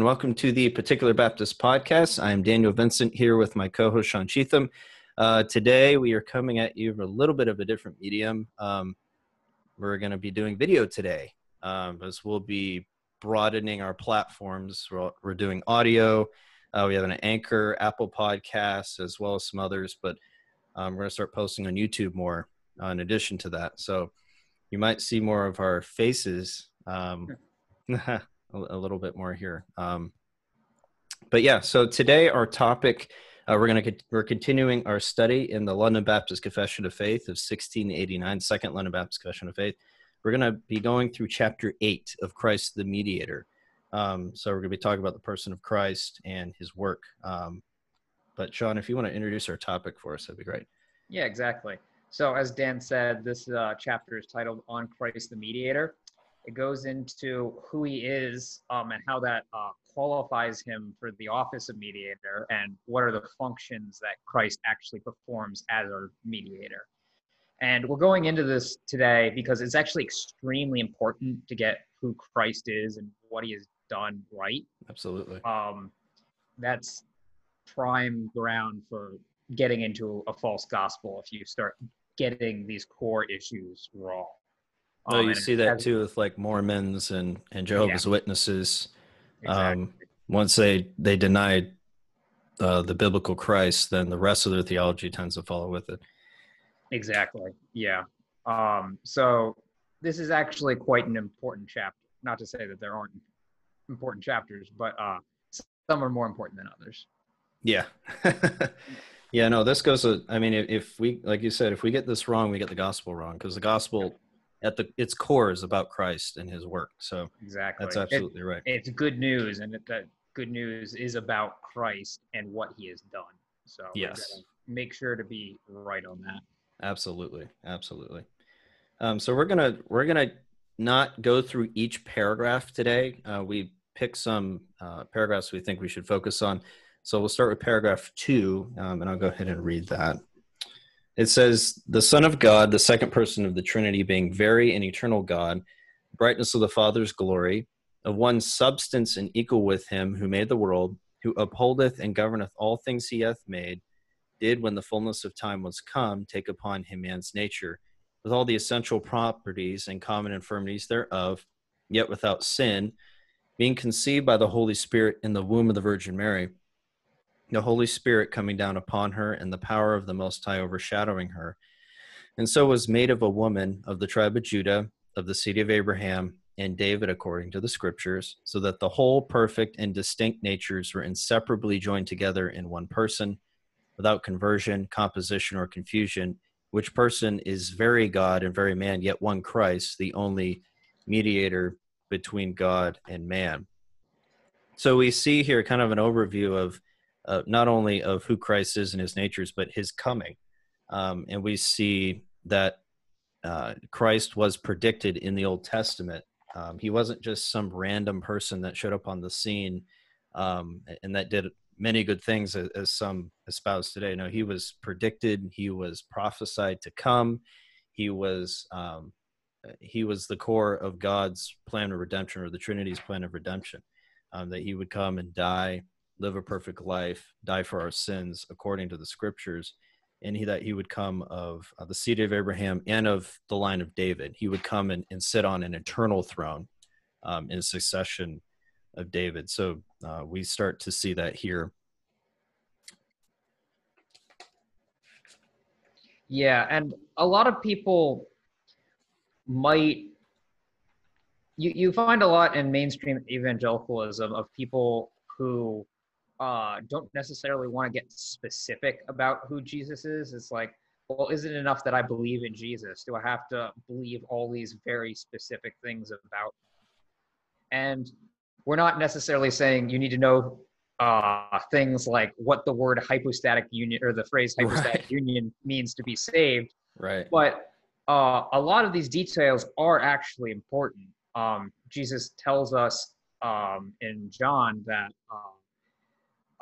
And welcome to the Particular Baptist Podcast. I'm Daniel Vincent here with my co host, Sean Cheetham. Uh, today, we are coming at you from a little bit of a different medium. Um, we're going to be doing video today, um, as we'll be broadening our platforms. We're, we're doing audio, uh, we have an Anchor, Apple Podcasts, as well as some others, but um, we're going to start posting on YouTube more uh, in addition to that. So you might see more of our faces. Um, a, little bit more here. Um, but yeah, so today our topic uh, we're going to we're continuing our study in the London Baptist Confession of Faith of 1689, Second London Baptist Confession of Faith. We're going to be going through chapter eight of Christ the Mediator. Um, so we're going to be talking about the person of Christ and his work. Um, but Sean, if you want to introduce our topic for us, that'd be great. Yeah, exactly. So as Dan said, this uh, chapter is titled "On Christ the Mediator." It goes into who he is um, and how that uh, qualifies him for the office of mediator and what are the functions that Christ actually performs as our mediator. And we're going into this today because it's actually extremely important to get who Christ is and what he has done right. Absolutely. Um, that's prime ground for getting into a false gospel if you start getting these core issues wrong. Well, um, you see that too with like Mormons and and Jehovah's yeah. Witnesses. Exactly. Um, once they they deny uh, the biblical Christ, then the rest of their theology tends to follow with it. Exactly. Yeah. Um, so this is actually quite an important chapter. Not to say that there aren't important chapters, but uh, some are more important than others. Yeah. yeah. No, this goes. To, I mean, if we, like you said, if we get this wrong, we get the gospel wrong because the gospel at the its core is about Christ and His work. So exactly, that's absolutely it, right. It's good news, and that good news is about Christ and what He has done. So yes, make sure to be right on that. Absolutely, absolutely. Um, so we're gonna we're gonna not go through each paragraph today. Uh, we pick some uh, paragraphs we think we should focus on. So we'll start with paragraph two, um, and I'll go ahead and read that. It says, The Son of God, the second person of the Trinity, being very and eternal God, brightness of the Father's glory, of one substance and equal with him who made the world, who upholdeth and governeth all things he hath made, did, when the fullness of time was come, take upon him man's nature, with all the essential properties and common infirmities thereof, yet without sin, being conceived by the Holy Spirit in the womb of the Virgin Mary the Holy Spirit coming down upon her, and the power of the Most High overshadowing her. And so was made of a woman of the tribe of Judah, of the seed of Abraham, and David according to the scriptures, so that the whole perfect and distinct natures were inseparably joined together in one person, without conversion, composition, or confusion, which person is very God and very man, yet one Christ, the only mediator between God and man. So we see here kind of an overview of uh, not only of who Christ is and his natures, but his coming. Um, and we see that uh, Christ was predicted in the Old Testament. Um, he wasn't just some random person that showed up on the scene um, and that did many good things, as, as some espouse today. No, he was predicted. He was prophesied to come. He was um, he was the core of God's plan of redemption, or the Trinity's plan of redemption. Um, that he would come and die live a perfect life, die for our sins according to the scriptures, and he that he would come of uh, the seed of Abraham and of the line of David. He would come and, and sit on an eternal throne um, in succession of David. So uh, we start to see that here. Yeah, and a lot of people might you, you find a lot in mainstream evangelicalism of people who uh, don't necessarily want to get specific about who Jesus is. It's like, well, is it enough that I believe in Jesus? Do I have to believe all these very specific things about? And we're not necessarily saying you need to know uh, things like what the word hypostatic union or the phrase hypostatic right. union means to be saved. Right. But uh, a lot of these details are actually important. Um, Jesus tells us um, in John that um,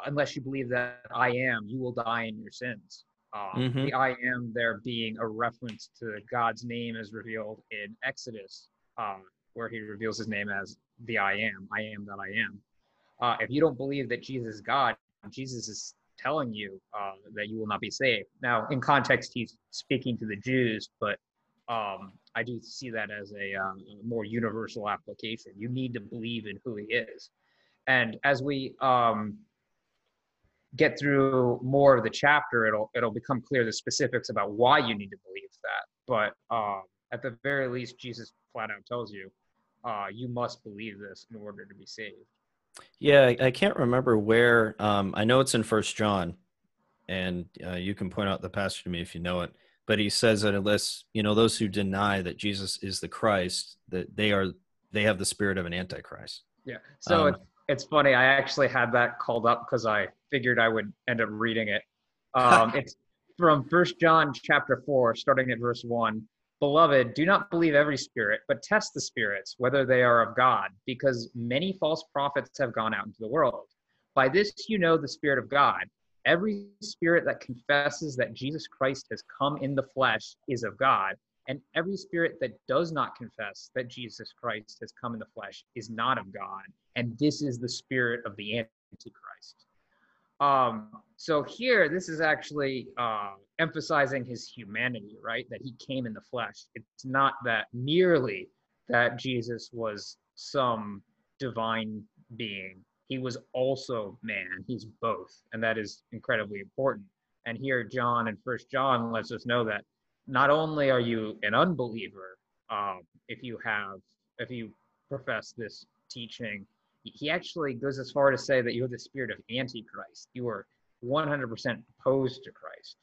unless you believe that I am, you will die in your sins. Um, mm-hmm. The I am there being a reference to God's name as revealed in Exodus, um, where he reveals his name as the I am, I am that I am. uh, if you don't believe that Jesus is God, Jesus is telling you uh, that you will not be saved. Now, in context, he's speaking to the Jews, but um, I do see that as a, um, more universal application. You need to believe in who he is. And as we um, get through more of the chapter, it'll it'll become clear the specifics about why you need to believe that. But um, at the very least, Jesus flat out tells you, uh, you must believe this in order to be saved. Yeah, I can't remember where. Um, I know it's in First John, and uh, you can point out the passage to me if you know it. But he says that unless you know those who deny that Jesus is the Christ, that they are they have the spirit of an antichrist. Yeah. So um, it's, it's funny. I actually had that called up because I figured I would end up reading it. Um, it's from First John chapter four, starting at verse one. Beloved, do not believe every spirit, but test the spirits, whether they are of God, because many false prophets have gone out into the world. By this you know the Spirit of God. Every spirit that confesses that Jesus Christ has come in the flesh is of God, and every spirit that does not confess that Jesus Christ has come in the flesh is not of God. And this is the spirit of the Antichrist. Um, so here, this is actually uh, emphasizing his humanity, right? That he came in the flesh. It's not that merely that Jesus was some divine being. He was also man. He's both, and that is incredibly important. And here, John and First John lets us know that not only are you an unbeliever um, if you have if you profess this teaching he actually goes as far to say that you have the spirit of antichrist. You are 100% opposed to christ.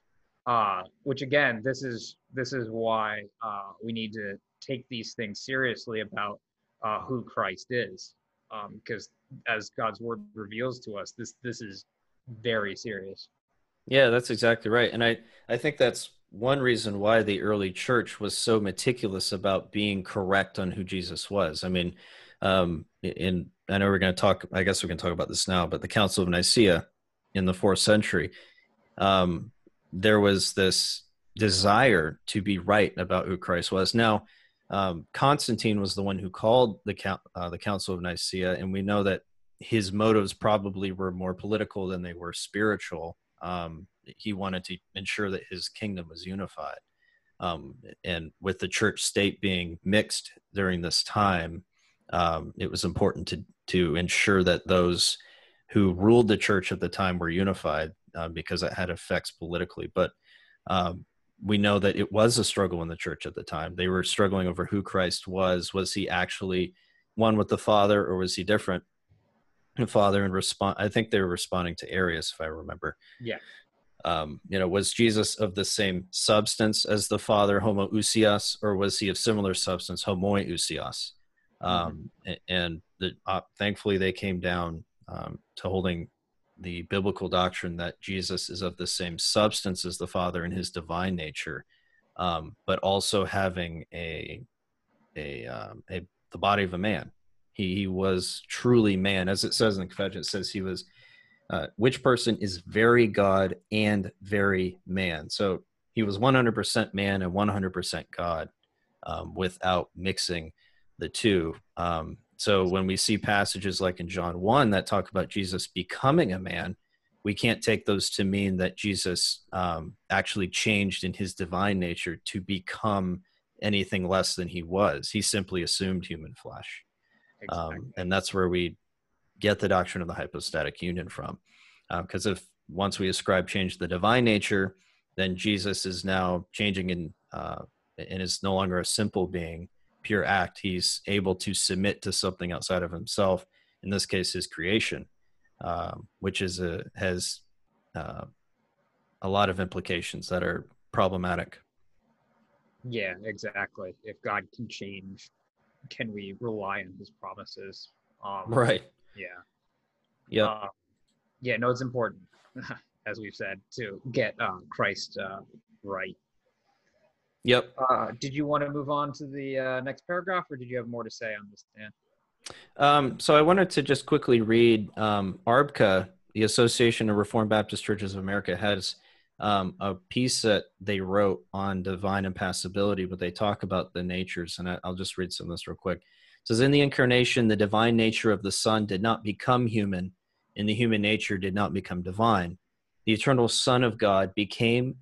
Uh, which again this is this is why uh, we need to take these things seriously about uh, who christ is. Because um, as god's word reveals to us this this is very serious. Yeah that's exactly right. And i i think that's one reason why the early church was so meticulous about being correct on who jesus was. I mean um, in I know we're going to talk. I guess we can talk about this now, but the Council of Nicaea in the fourth century, um, there was this desire to be right about who Christ was. Now, um, Constantine was the one who called the uh, the Council of Nicaea, and we know that his motives probably were more political than they were spiritual. Um, he wanted to ensure that his kingdom was unified, um, and with the church state being mixed during this time, um, it was important to to ensure that those who ruled the church at the time were unified uh, because it had effects politically. But um, we know that it was a struggle in the church at the time. They were struggling over who Christ was. Was he actually one with the Father, or was he different? The Father and respond. I think they were responding to Arius, if I remember. Yeah. Um, you know, was Jesus of the same substance as the Father, homoousios, or was he of similar substance, homoiousios? Mm-hmm. Um, mm-hmm. And the, uh, thankfully, they came down um, to holding the biblical doctrine that Jesus is of the same substance as the Father in his divine nature, um, but also having a a, um, a the body of a man. He, he was truly man, as it says in the confession. It says he was uh, which person is very God and very man. So he was 100% man and 100% God um, without mixing the two. Um, so when we see passages like in John 1 that talk about Jesus becoming a man, we can't take those to mean that Jesus um, actually changed in his divine nature to become anything less than he was. He simply assumed human flesh. Exactly. Um, and that's where we get the doctrine of the hypostatic union from. Because uh, if once we ascribe change to the divine nature, then Jesus is now changing in, uh, and is no longer a simple being, pure act. He's able to submit to something outside of himself. In this case, his creation, um, which is a has uh, a lot of implications that are problematic. Yeah, exactly. If God can change, can we rely on His promises? Um, right. Yeah. Yeah. Uh, yeah. No, it's important, as we've said, to get uh, Christ uh, right Yep. Uh, did you want to move on to the uh, next paragraph, or did you have more to say on this, Dan? Um, so I wanted to just quickly read um, ARBCA, the Association of Reformed Baptist Churches of America, has um, a piece that they wrote on divine impassibility, but they talk about the natures, and I, will just read some of this real quick. says, In the incarnation, the divine nature of the Son did not become human, and the human nature did not become divine. The eternal Son of God became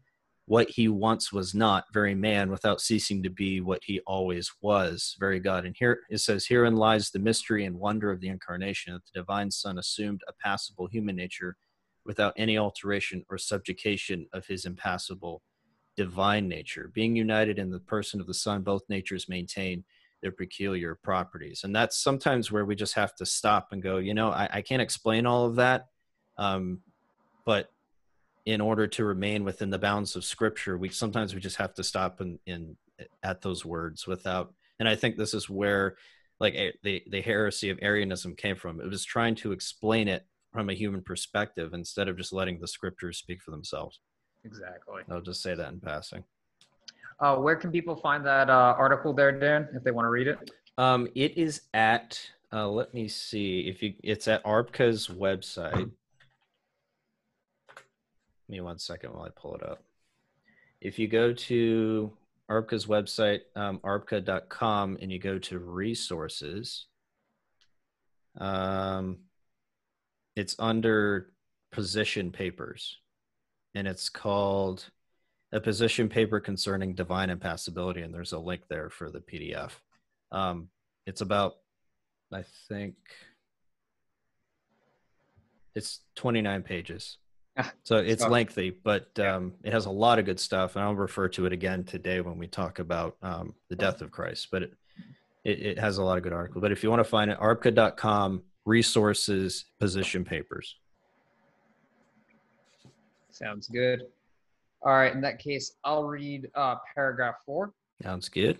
what he once was not, very man, without ceasing to be what he always was, very God. And here it says, Herein lies the mystery and wonder of the incarnation, that the divine Son assumed a passible human nature without any alteration or subjugation of his impassible divine nature. Being united in the person of the Son, both natures maintain their peculiar properties. And that's sometimes where we just have to stop and go, you know, I, I can't explain all of that. Um, but in order to remain within the bounds of scripture, we sometimes we just have to stop and in, in at those words without and I think this is where like the the heresy of Arianism came from. It was trying to explain it from a human perspective instead of just letting the scriptures speak for themselves. Exactly. I'll just say that in passing. Uh, where can people find that uh, article there, Dan, if they want to read it? Um, it is at. Uh, let me see if you. It's at ARBCA's website. Me one second while I pull it up. If you go to ARBCA's website, um, arbca.com, and you go to resources, um, it's under position papers and it's called a position paper concerning divine impassibility and there's a link there for the pdf um, it's about i think it's 29 pages so it's lengthy but um, it has a lot of good stuff and i'll refer to it again today when we talk about um, the death of christ but it, it, it, has a lot of good articles but if you want to find it arbca.com resources position papers Sounds good. All right, in that case, I'll read uh, paragraph four. Sounds good.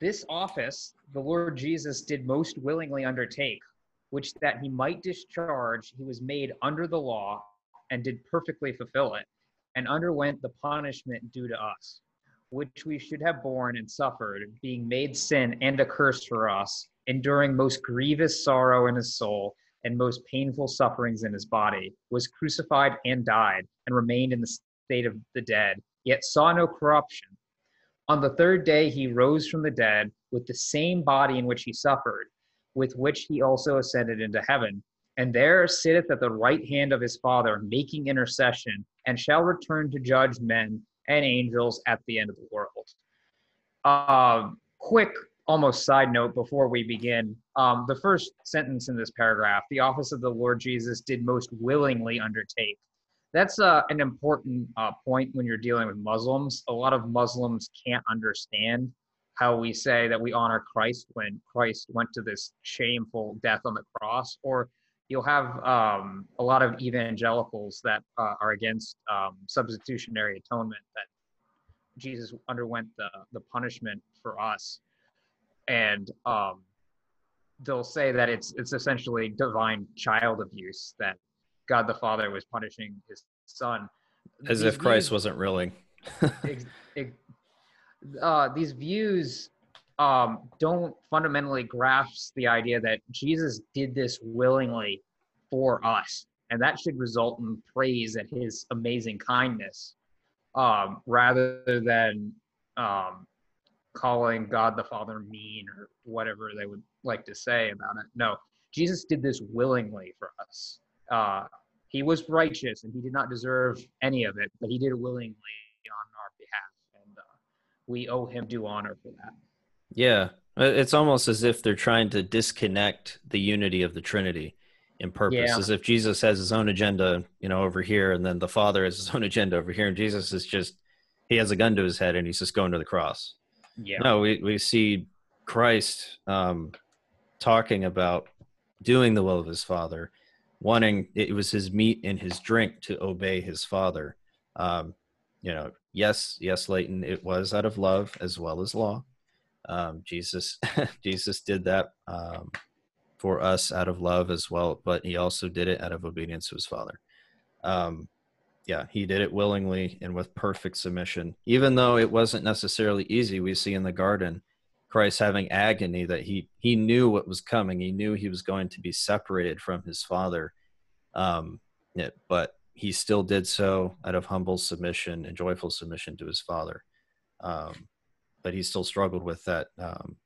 This office the Lord Jesus did most willingly undertake, which that he might discharge, he was made under the law and did perfectly fulfill it, and underwent the punishment due to us, which we should have borne and suffered, being made sin and a curse for us, enduring most grievous sorrow in his soul and most painful sufferings in his body, was crucified and died, and remained in the state of the dead, yet saw no corruption. On the third day he rose from the dead with the same body in which he suffered, with which he also ascended into heaven, and there sitteth at the right hand of his Father, making intercession, and shall return to judge men and angels at the end of the world. Uh, quick almost side note before we begin. Um, the first sentence in this paragraph, the office of the Lord Jesus did most willingly undertake. That's uh, an important uh, point when you're dealing with Muslims. A lot of Muslims can't understand how we say that we honor Christ when Christ went to this shameful death on the cross, or you'll have um, a lot of evangelicals that uh, are against um, substitutionary atonement that Jesus underwent the, the punishment for us and um, they'll say that it's it's essentially divine child abuse that God the Father was punishing His Son, as these if Christ views, wasn't really. it, it, uh, these views um, don't fundamentally grasp the idea that Jesus did this willingly for us, and that should result in praise at His amazing kindness, um, rather than um, calling God the Father mean or whatever they would like to say about it. No, Jesus did this willingly for us. Uh, he was righteous and he did not deserve any of it, but he did it willingly on our behalf. And uh, we owe him due honor for that. Yeah. It's almost as if they're trying to disconnect the unity of the Trinity in purpose, yeah. as if Jesus has his own agenda, you know, over here, and then the Father has his own agenda over here, and Jesus is just he has a gun to his head and he's just going to the cross. Yeah. No, we, we see Christ um, talking about doing the will of his father, wanting it was his meat and his drink to obey his father. Um, you know, yes, yes, Leighton, it was out of love as well as law. Um, Jesus, Jesus did that um, for us out of love as well, but he also did it out of obedience to his father. Um, yeah, he did it willingly and with perfect submission. Even though it wasn't necessarily easy, we see in the garden Christ having agony that he he knew what was coming. He knew he was going to be separated from his father. Um, yeah, but he still did so out of humble submission and joyful submission to his father. Um, but he still struggled with that um,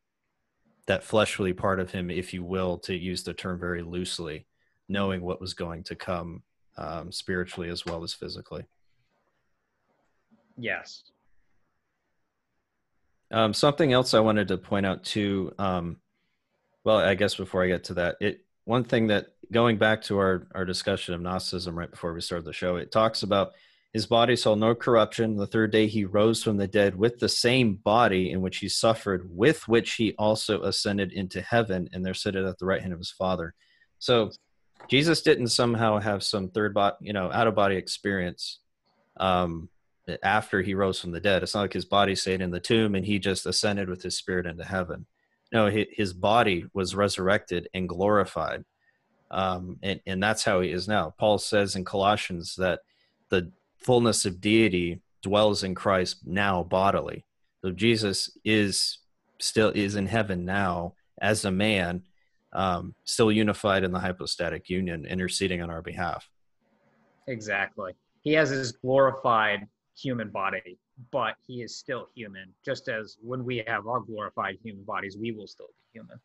that fleshly part of him, if you will, to use the term very loosely, knowing what was going to come um, spiritually as well as physically. Yes. Um, something else I wanted to point out too. Um, well, I guess before I get to that, it one thing that going back to our our discussion of Gnosticism right before we started the show, it talks about his body saw no corruption. The third day he rose from the dead with the same body in which he suffered, with which he also ascended into heaven, and there sitteth at the right hand of his Father. So Jesus didn't somehow have some third body, you know, out of body experience um, after he rose from the dead. It's not like his body stayed in the tomb and he just ascended with his spirit into heaven. No, his body was resurrected and glorified. Um, and, and that's how he is now. Paul says in Colossians that the fullness of deity dwells in Christ now bodily. So Jesus is still is in heaven now as a man, um, still unified in the hypostatic union, interceding on our behalf. Exactly. He has his glorified human body, but he is still human, just as when we have our glorified human bodies, we will still be human.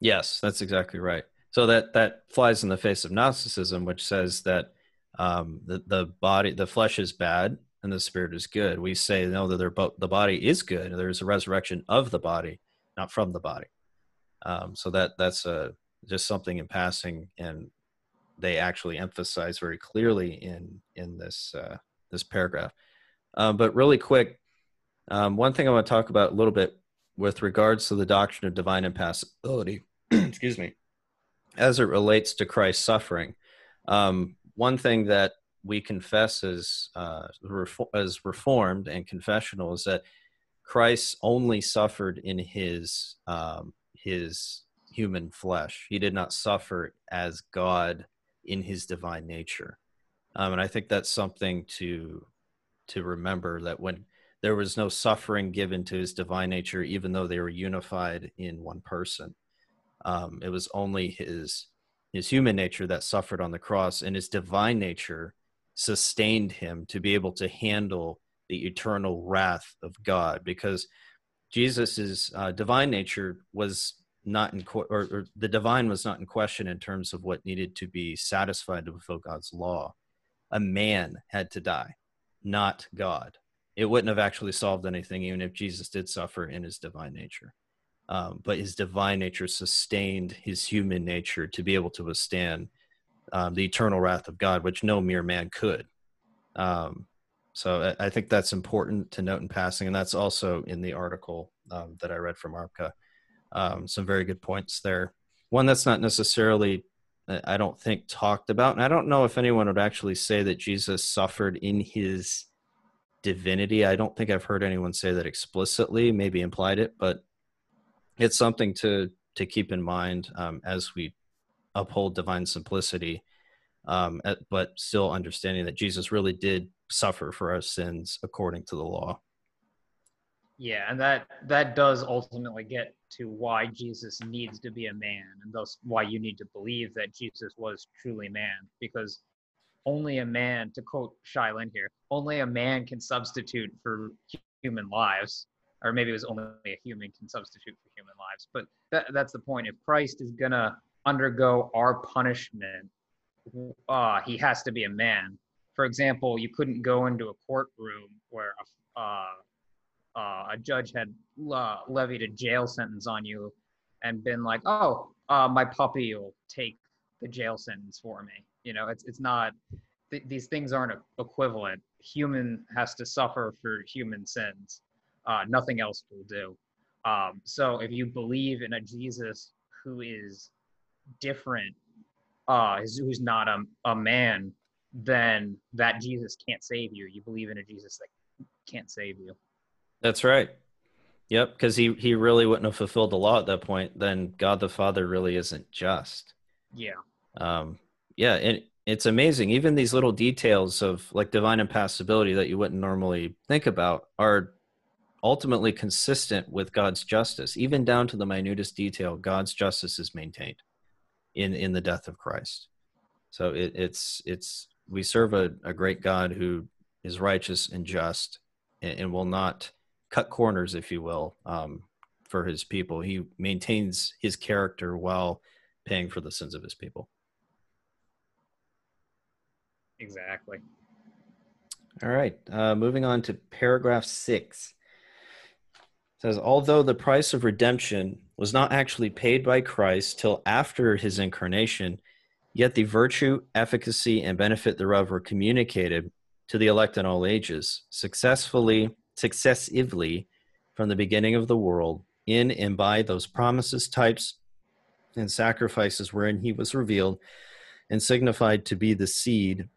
Yes, that's exactly right. So that that flies in the face of Gnosticism, which says that um, the the body, the flesh is bad and the spirit is good. We say no, that the body is good. There's a resurrection of the body, not from the body. Um, so that that's a just something in passing, and they actually emphasize very clearly in in this uh, this paragraph. Um, but really quick, um, one thing I want to talk about a little bit with regards to the doctrine of divine impassibility, excuse me, as it relates to Christ's suffering. Um, one thing that we confess as, uh, as reformed and confessional is that Christ only suffered in his um, his human flesh. He did not suffer as God in his divine nature, um, and I think that's something to to remember that when there was no suffering given to his divine nature, even though they were unified in one person. Um, it was only his his human nature that suffered on the cross, and his divine nature sustained him to be able to handle the eternal wrath of God, because Jesus's uh, divine nature was not in or, or the divine was not in question in terms of what needed to be satisfied to fulfill God's law. A man had to die not God. It wouldn't have actually solved anything, even if Jesus did suffer in his divine nature. Um, but his divine nature sustained his human nature to be able to withstand um, the eternal wrath of God, which no mere man could. Um, so I, I, think that's important to note in passing, and that's also in the article um, that I read from ARBCA. Um, some very good points there. One that's not necessarily I don't think talked about. And I don't know if anyone would actually say that Jesus suffered in his divinity. I don't think I've heard anyone say that explicitly, maybe implied it, but it's something to to keep in mind um, as we uphold divine simplicity, um, at, but still understanding that Jesus really did suffer for our sins according to the law. Yeah, and that that does ultimately get to why Jesus needs to be a man, and thus why you need to believe that Jesus was truly man, because only a man, to quote Shailin here, only a man can substitute for human lives, or maybe it was only a human can substitute for human lives. But that, that's the point. If Christ is gonna undergo our punishment, uh, he has to be a man. For example, you couldn't go into a courtroom where a uh, uh, a judge had uh, levied a jail sentence on you and been like, oh, uh, my puppy will take the jail sentence for me. You know, it's it's not. Th- these things aren't equivalent. Human has to suffer for human sins. Uh, nothing else will do. Um, so if you believe in a Jesus who is different, uh, who's not a, a man, then that Jesus can't save you. You believe in a Jesus that can't save you. That's right. Yep, because he he really wouldn't have fulfilled the law at that point. Then God the Father really isn't just. Yeah. Um. Yeah, and it's amazing. Even these little details of like divine impassibility that you wouldn't normally think about are ultimately consistent with God's justice. Even down to the minutest detail, God's justice is maintained in in the death of Christ. So it, it's it's we serve a, a great God who is righteous and just and, and will not cut corners, if you will, um, for his people. He maintains his character while paying for the sins of his people. Exactly. All right. Uh, moving on to paragraph six. Says, although the price of redemption was not actually paid by Christ till after his incarnation, yet the virtue, efficacy, and benefit thereof were communicated to the elect in all ages, successfully, successively from the beginning of the world, in and by those promises, types, and sacrifices wherein he was revealed and signified to be the seed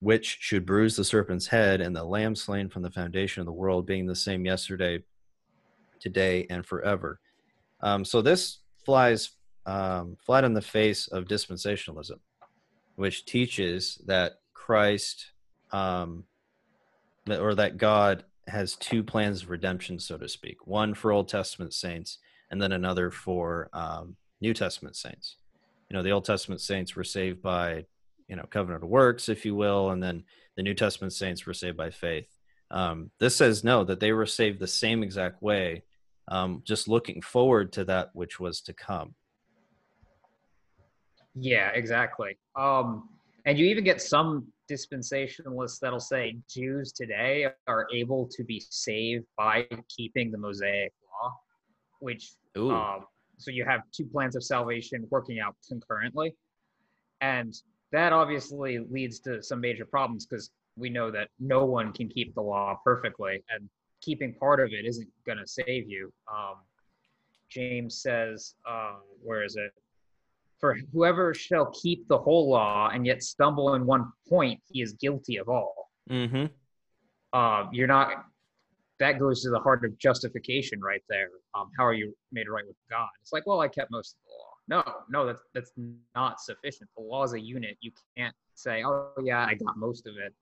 which should bruise the serpent's head, and the lamb slain from the foundation of the world, being the same yesterday, today, and forever. Um, so this flies um, flat in the face of dispensationalism, which teaches that Christ um, or that God has two plans of redemption, so to speak one for Old Testament saints, and then another for um, New Testament saints. You know, the Old Testament saints were saved by you know covenant of works if you will and then the new testament saints were saved by faith um, this says no that they were saved the same exact way um, just looking forward to that which was to come. Yeah exactly. Um, and you even get some dispensationalists that'll say jews today are able to be saved by keeping the mosaic law which um, so you have two plans of salvation working out concurrently. And that obviously leads to some major problems because we know that no one can keep the law perfectly and keeping part of it isn't going to save you um, james says uh, where is it for whoever shall keep the whole law and yet stumble in one point he is guilty of all mm-hmm. uh, you're not that goes to the heart of justification right there um, how are you made right with god it's like well i kept most of the law no, no, that's that's not sufficient. The law is a unit. You can't say, "Oh yeah, I got most of it."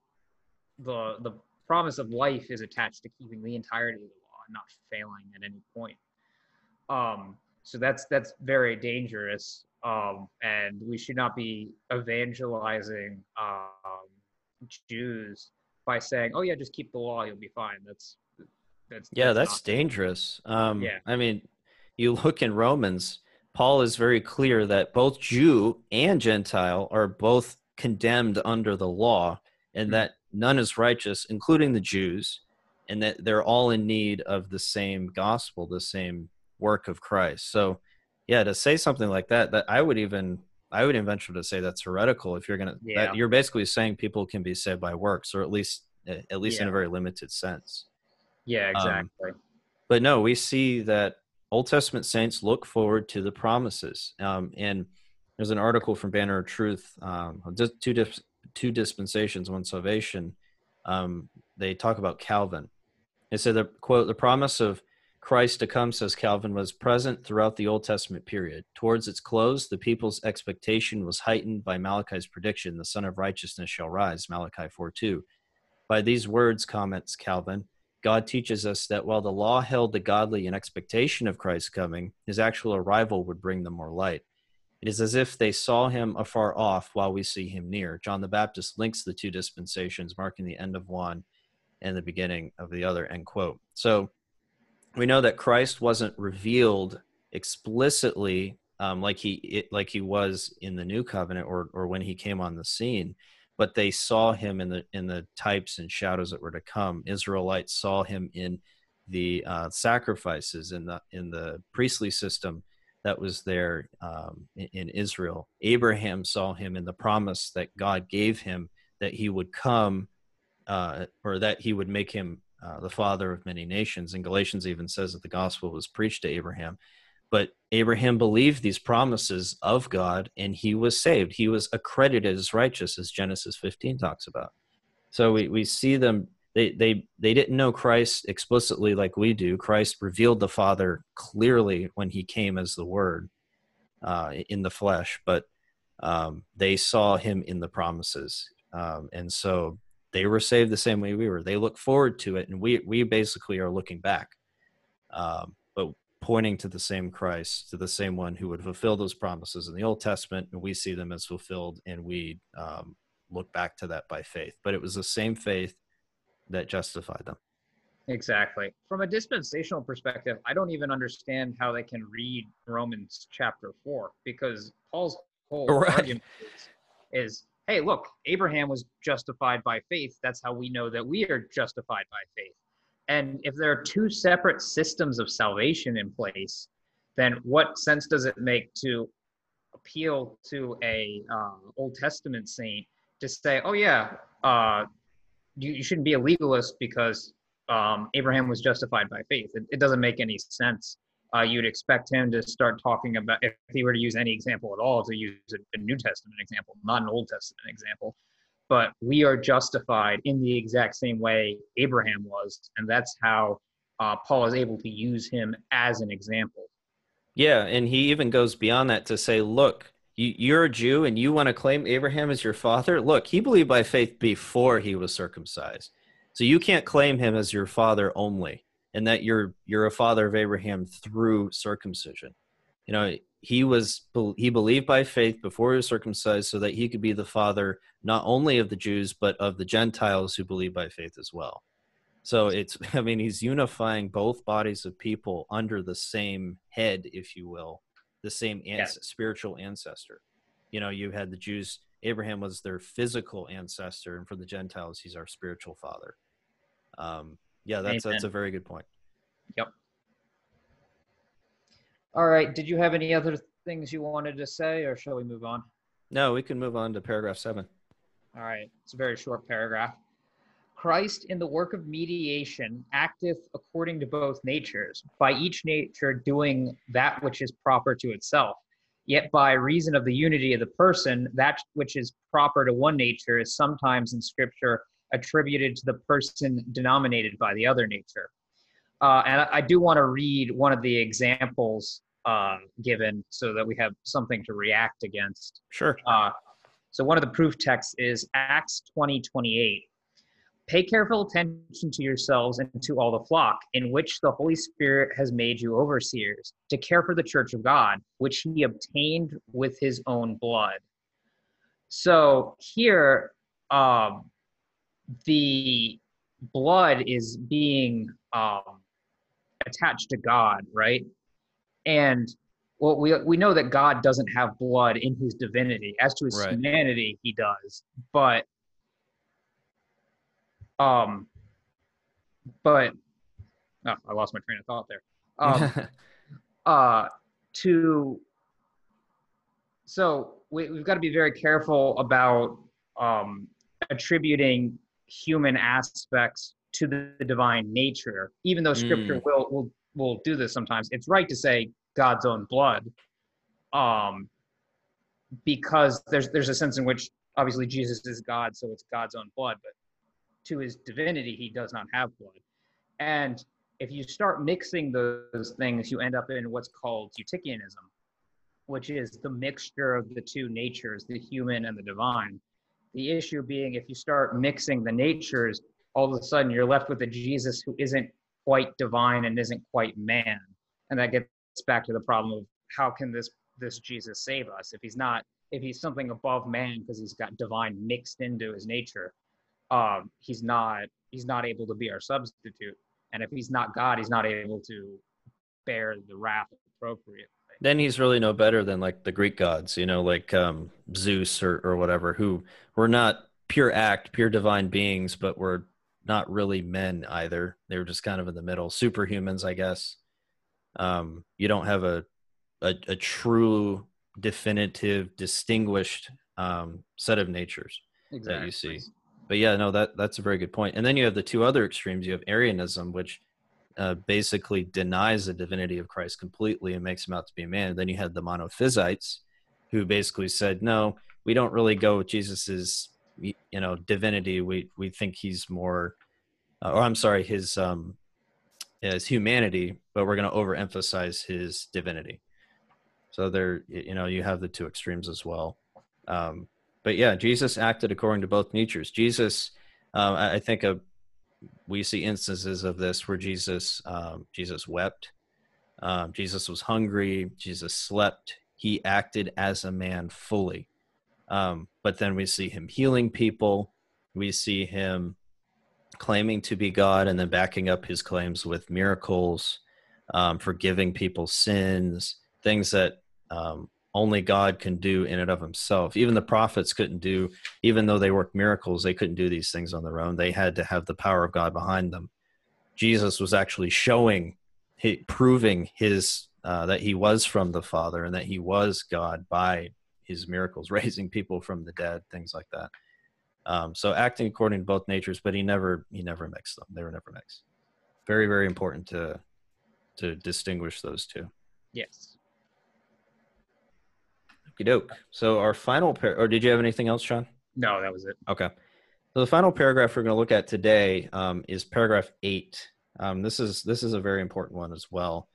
the The promise of life is attached to keeping the entirety of the law, and not failing at any point. Um, so that's that's very dangerous, um, and we should not be evangelizing um, Jews by saying, "Oh yeah, just keep the law, you'll be fine." That's that's yeah, that's, that's dangerous. Um, yeah, I mean, you look in Romans Paul is very clear that both Jew and Gentile are both condemned under the law, and mm-hmm. that none is righteous, including the Jews, and that they're all in need of the same gospel, the same work of Christ. So, yeah, to say something like that, that I would even I would even venture to say that's heretical. If you're gonna, yeah. that, you're basically saying people can be saved by works, or at least at least yeah. in a very limited sense. Yeah, um, exactly. Um, but no, we see that Old Testament saints look forward to the promises. Um, and there's an article from Banner of Truth, um, two, dip, two dispensations, one salvation. Um, they talk about Calvin. They said the quote, the promise of Christ to come, says Calvin, was present throughout the Old Testament period. Towards its close, the people's expectation was heightened by Malachi's prediction, the Sun of Righteousness shall rise, Malachi 4 2. By these words, comments Calvin, God teaches us that while the law held the godly in expectation of Christ's coming, his actual arrival would bring them more light. It is as if they saw him afar off while we see him near. John the Baptist links the two dispensations, marking the end of one and the beginning of the other. End quote. So we know that Christ wasn't revealed explicitly um, like he it, like he was in the new covenant or or when he came on the scene but they saw him in the in the types and shadows that were to come. Israelites saw him in the uh, sacrifices in the in the priestly system that was there um, in, Israel. Abraham saw him in the promise that God gave him that he would come, uh, or that he would make him uh, the father of many nations. And Galatians even says that the gospel was preached to Abraham. But Abraham believed these promises of God and he was saved. He was accredited as righteous, as Genesis 15 talks about. So we, we see them, they, they, they didn't know Christ explicitly like we do. Christ revealed the Father clearly when he came as the Word uh, in the flesh, but um, they saw him in the promises. Um, and so they were saved the same way we were. They look forward to it, and we, we basically are looking back. Um, but pointing to the same Christ, to the same one who would fulfill those promises in the Old Testament, and we see them as fulfilled, and we um, look back to that by faith. But it was the same faith that justified them. Exactly. From a dispensational perspective, I don't even understand how they can read Romans chapter four because Paul's whole right. argument is, is, hey, look, Abraham was justified by faith. That's how we know that we are justified by faith. And if there are two separate systems of salvation in place, then what sense does it make to appeal to a uh, Old Testament saint to say, oh yeah, uh, you, you shouldn't be a legalist because um, Abraham was justified by faith. It, it doesn't make any sense. Uh, you'd expect him to start talking about, if he were to use any example at all, to use a, New Testament example, not an Old Testament example. But we are justified in the exact same way Abraham was, and that's how uh, Paul is able to use him as an example. Yeah, and he even goes beyond that to say, look, you, are a Jew and you want to claim Abraham as your father. Look, he believed by faith before he was circumcised. So you can't claim him as your father only, and that you're you're a father of Abraham through circumcision. You know, he was he believed by faith before he was circumcised, so that he could be the father not only of the Jews but of the Gentiles who believe by faith as well. So it's I mean he's unifying both bodies of people under the same head, if you will, the same ans- yeah. spiritual ancestor. You know, you had the Jews Abraham was their physical ancestor, and for the Gentiles, he's our spiritual father. Um, yeah, that's Amen. that's a very good point. Yep. All right. Did you have any other things you wanted to say, or shall we move on? No, we can move on to paragraph seven. All right. It's a very short paragraph. Christ in the work of mediation acteth according to both natures, by each nature doing that which is proper to itself Yet, by reason of the unity of the person, that which is proper to one nature is sometimes in Scripture attributed to the person denominated by the other nature. Uh, and I, I do want to read one of the examples uh, given so that we have something to react against. Sure. Uh, so one of the proof texts is Acts 20, 28. Pay careful attention to yourselves and to all the flock, in which the Holy Spirit has made you overseers, to care for the church of God, which he obtained with his own blood. So here, um, the blood is being um, attached to God, right? And well, we we know that God doesn't have blood in his divinity. As to his right. humanity, he does, but um, but oh, I lost my train of thought there. Um, uh, to so we, we've got to be very careful about um, attributing human aspects to the, the divine nature, even though Scripture mm. will will will do this sometimes. It's right to say God's own blood, um, because there's there's a sense in which obviously Jesus is God, so it's God's own blood. But to his divinity, he does not have blood. And if you start mixing those things, you end up in what's called Eutychianism, which is the mixture of the two natures, the human and the divine. The issue being, if you start mixing the natures, all of a sudden you're left with a Jesus who isn't quite divine and isn't quite man. And that gets back to the problem of how can this this Jesus save us if he's not if he's something above man because he's got divine mixed into his nature um, he's not he's not able to be our substitute. And if he's not God, he's not able to bear the wrath appropriately. Then he's really no better than like the Greek gods, you know, like um, Zeus or, or whatever, who were not pure act, pure divine beings, but were not really men either. They were just kind of in the middle, superhumans, I guess. Um, you don't have a, a, a true, definitive, distinguished um, set of natures exactly. that you see but yeah, no, that that's a very good point. And then you have the two other extremes. You have Arianism, which uh, basically denies the divinity of Christ completely and makes him out to be a man. Then you had the monophysites, who basically said, no, we don't really go with Jesus's you know divinity. We we think he's more, uh, or I'm sorry, his um his humanity, but we're going to overemphasize his divinity. So there, you know, you have the two extremes as well. Um, but yeah, Jesus acted according to both natures. Jesus, uh, I think of, we see instances of this where Jesus um, Jesus wept, um, Jesus was hungry, Jesus slept. He acted as a man fully. Um, but then we see him healing people. We see him claiming to be God and then backing up his claims with miracles, um, forgiving people's sins, things that um, only God can do in and of himself. Even the prophets couldn't do, even though they worked miracles, they couldn't do these things on their own. They had to have the power of God behind them. Jesus was actually showing, proving his uh, that he was from the Father and that he was God by his miracles, raising people from the dead, things like that. Um, so acting according to both natures, but he never he never mixed them. They were never mixed. Very very important to to distinguish those two. Yes. Okie doke. So our final par- or did you have anything else, Sean? No, that was it. Okay. So the final paragraph we're going to look at today um, is paragraph eight. Um, this is this is a very important one as well.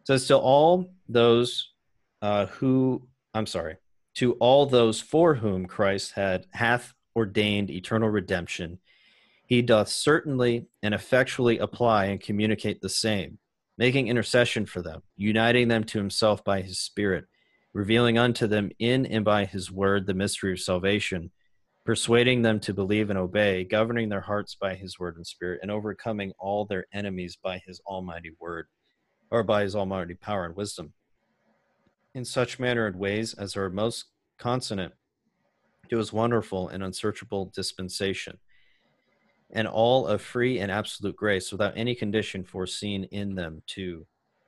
It says to all those uh, who I'm sorry, to all those for whom Christ had hath ordained eternal redemption, he doth certainly and effectually apply and communicate the same, making intercession for them, uniting them to himself by his Spirit, revealing unto them in and by his word the mystery of salvation, persuading them to believe and obey, governing their hearts by his word and spirit, and overcoming all their enemies by his almighty word, or by his almighty power and wisdom, in such manner and ways as are most consonant to his wonderful and unsearchable dispensation, and all of free and absolute grace without any condition foreseen in them to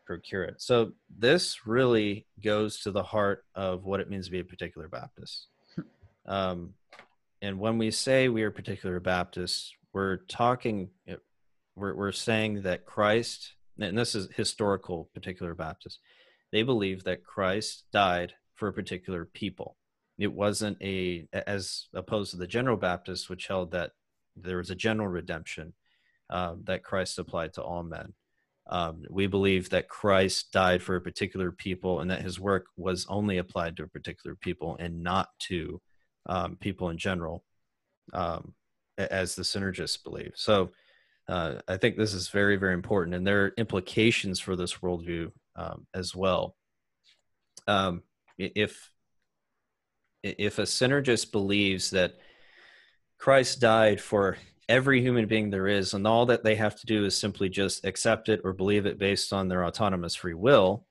procure it. So this really goes to the heart of what it means to be a particular Baptist. Um, and when we say we are particular Baptists, we're talking, we're, we're saying that Christ, and this is historical particular Baptist, they believe that Christ died for a particular people it wasn't a as opposed to the general baptists which held that there was a general redemption um, that christ applied to all men um, we believe that christ died for a particular people and that his work was only applied to a particular people and not to um, people in general um, as the synergists believe. So uh, i think this is very very important and there are implications for this worldview um, as well. Um, if if a synergist believes that Christ died for every human being there is, and all that they have to do is simply just accept it or believe it based on their autonomous free will,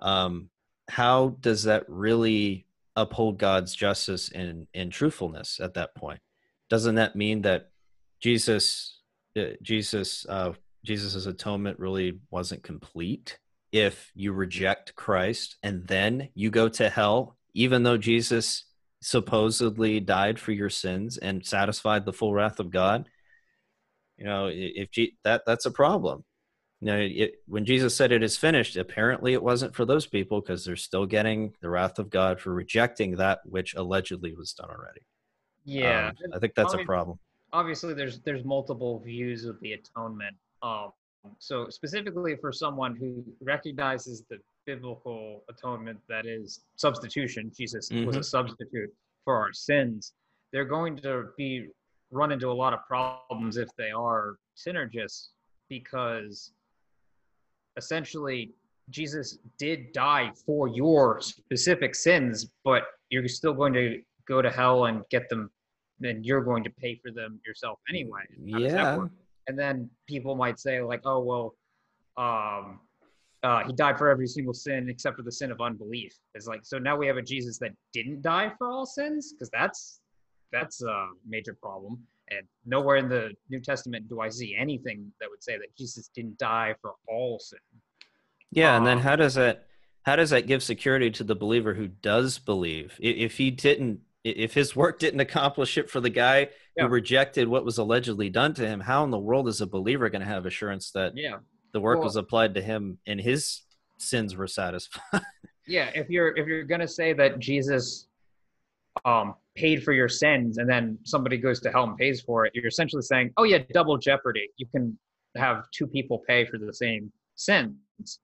um, how does that really uphold God's justice and, and truthfulness at that point? Doesn't that mean that Jesus, uh, Jesus, uh, Jesus's atonement really wasn't complete? If you reject Christ and then you go to hell even though Jesus supposedly died for your sins and satisfied the full wrath of God, you know, if G- that that's a problem. You know, it, when Jesus said it is finished, apparently it wasn't for those people because they're still getting the wrath of God for rejecting that which allegedly was done already. Yeah, um, I think that's a problem. Obviously, there's there's multiple views of the atonement. Um, so specifically for someone who recognizes the biblical atonement that is substitution jesus mm-hmm. was a mm-hmm. substitute for our sins they're going to be run into a lot of problems if they are synergists because essentially jesus did die for your specific sins but you're still going to go to hell and get them then you're going to pay for them yourself anyway yeah and then people might say like oh well um uh, he died for every single sin except for the sin of unbelief. It's like so now we have a Jesus that didn't die for all sins because that's that's a major problem. And nowhere in the New Testament do I see anything that would say that Jesus didn't die for all sin. Yeah, um, and then um, how does that how does that give security to the believer who does believe? If he didn't if his work didn't accomplish it for the guy yeah. who rejected what was allegedly done to him, how in the world is a believer going to have assurance that yeah the work well, was applied to him and his sins were satisfied. yeah, if you're if you're gonna say that Jesus um paid for your sins and then somebody goes to hell and pays for it, you're essentially saying, Oh yeah, double jeopardy. You can have two people pay for the same sins.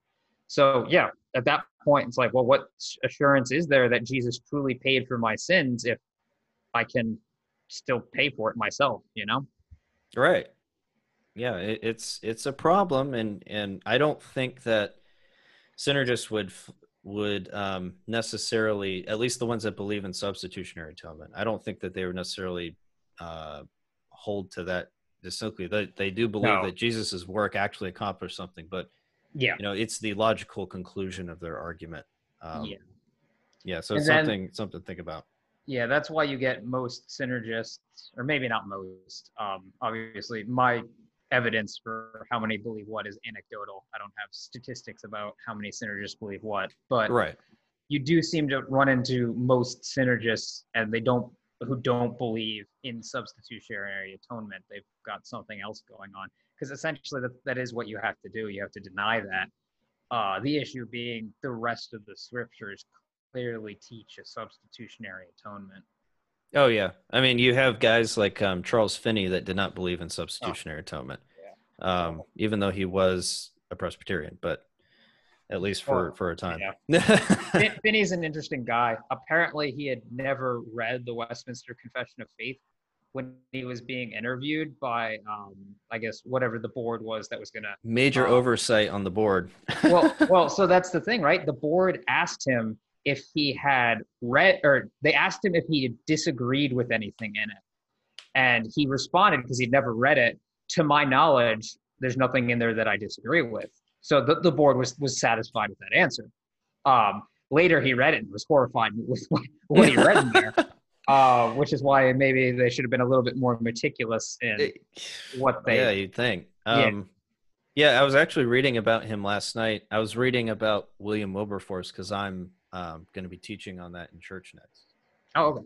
So yeah, at that point it's like, well, what assurance is there that Jesus truly paid for my sins if I can still pay for it myself, you know? Right yeah it, it's it's a problem and and i don't think that synergists would would um, necessarily at least the ones that believe in substitutionary atonement i don't think that they would necessarily uh, hold to that distinctly that they do believe No. that Jesus's work actually accomplished something, but Yeah. you know, it's the logical conclusion of their argument. Um, yeah. yeah. So And it's then- something something to think about. Yeah, that's why you get most synergists, or maybe not most. Um, obviously, my evidence for how many believe what is anecdotal. I don't have statistics about how many synergists believe what, but Right. you do seem to run into most synergists, and they don't who don't believe in substitutionary atonement. They've got something else going on because essentially that, that is what you have to do. You have to deny that. Uh, the issue being the rest of the scriptures clearly teach a substitutionary atonement. Oh yeah. I mean, you have guys like um, Charles Finney that did not believe in substitutionary atonement, um, even though he was a Presbyterian, but at least for Well, for a time. Fin- Finney's an interesting guy. Apparently, he had never read the Westminster Confession of Faith when he was being interviewed by, um, I guess, whatever the board was that was going to. Major Um, oversight on the board. Well, well, so that's the thing, right? The board asked him if he had read, or they asked him if he disagreed with anything in it, and he responded because he'd never read it. To my knowledge, there's nothing in there that I disagree with. So the, the board was was satisfied with that answer. Um, later, he read it and was horrified with what, what he read in there, uh, which is why maybe they should have been a little bit more meticulous in what they. yeah, you'd think. Yeah. Um, yeah. I was actually reading about him last night. I was reading about William Wilberforce because I'm um, going to be teaching on that in church next. Oh, okay.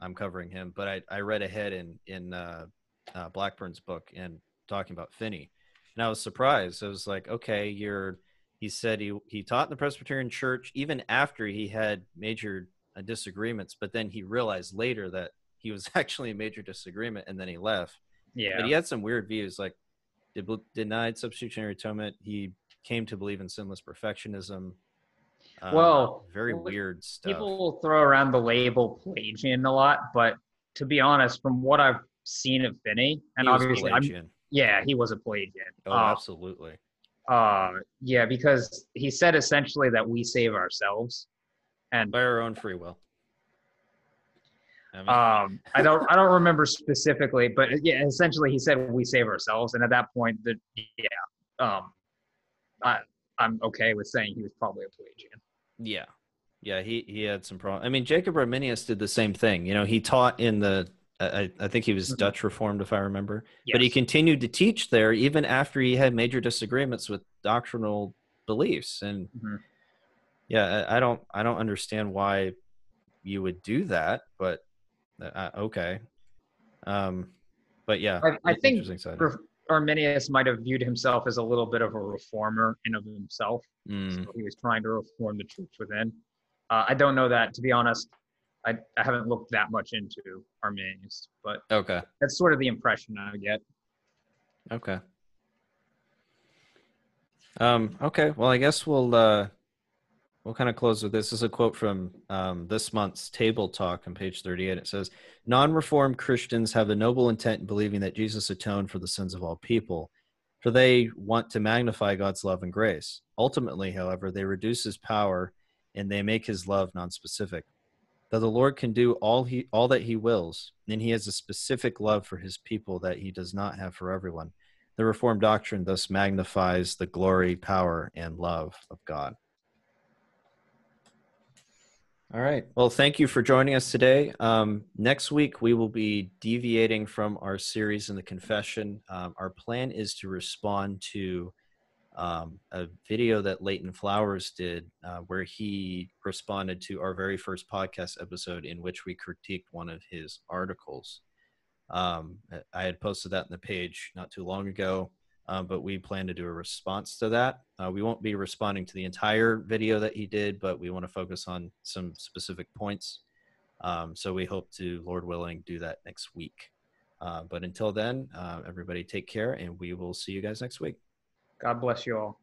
I'm covering him, but I, I read ahead in in uh, uh, Blackburn's book and talking about Finney, and I was surprised. I was like, okay, you're. He said he he taught in the Presbyterian Church even after he had major uh, disagreements, but then he realized later that he was actually a major disagreement, and then he left. Yeah. But he had some weird views, like did, denied substitutionary atonement. He came to believe in sinless perfectionism. Um, Well, very weird stuff. People will throw around the label Pelagian a lot, but to be honest, from what I've seen of Finney, and obviously, I'm, yeah, he was a Pelagian. Oh, uh, absolutely. uh, yeah, because he said essentially that we save ourselves, and By our own free will. I mean, um, I don't, I don't remember specifically, but yeah, essentially he said we save ourselves, and at that point, that yeah, um, I, I'm okay with saying he was probably a Pelagian. Yeah. Yeah, he, he had some problem. I mean, Jacob Arminius did the same thing. You know, he taught in the, I, I think he was Mhm. Dutch Reformed, if I remember. But he continued to teach there even after he had major disagreements with doctrinal beliefs. And Mhm. yeah, I, I don't, I don't understand why you would do that, but uh, okay. Um, but yeah, I- I think interesting side. Re- Arminius might have viewed himself as a little bit of a reformer in of himself. Mm, So he was trying to reform the church within. Uh, I don't know that, to be honest. I, I haven't looked that much into Arminius, but okay. that's sort of the impression I get. Okay. Um, okay. Well, I guess we'll uh, we'll kind of close with this. This is a quote from um, this month's Table Talk on page thirty-eight. It says, "Non-reformed Christians have a noble intent in believing that Jesus atoned for the sins of all people, for they want to magnify God's love and grace. Ultimately, however, they reduce His power and they make His love non-specific. That the Lord can do all he all that He wills, and He has a specific love for His people that He does not have for everyone." The Reformed doctrine thus magnifies the glory, power, and love of God. All right. Well, thank you for joining us today. Um, next week, we will be deviating from our series in the confession. Um, our plan is to respond to um, a video that Leighton Flowers did, uh, where he responded to our very first podcast episode in which we critiqued one of his articles. Um, I had posted that in the page not too long ago, uh, but we plan to do a response to that. Uh, we won't be responding to the entire video that he did, but we want to focus on some specific points. Um, so we hope to, Lord willing, do that next week. Uh, but until then, uh, everybody take care, and we will see you guys next week. God bless you all.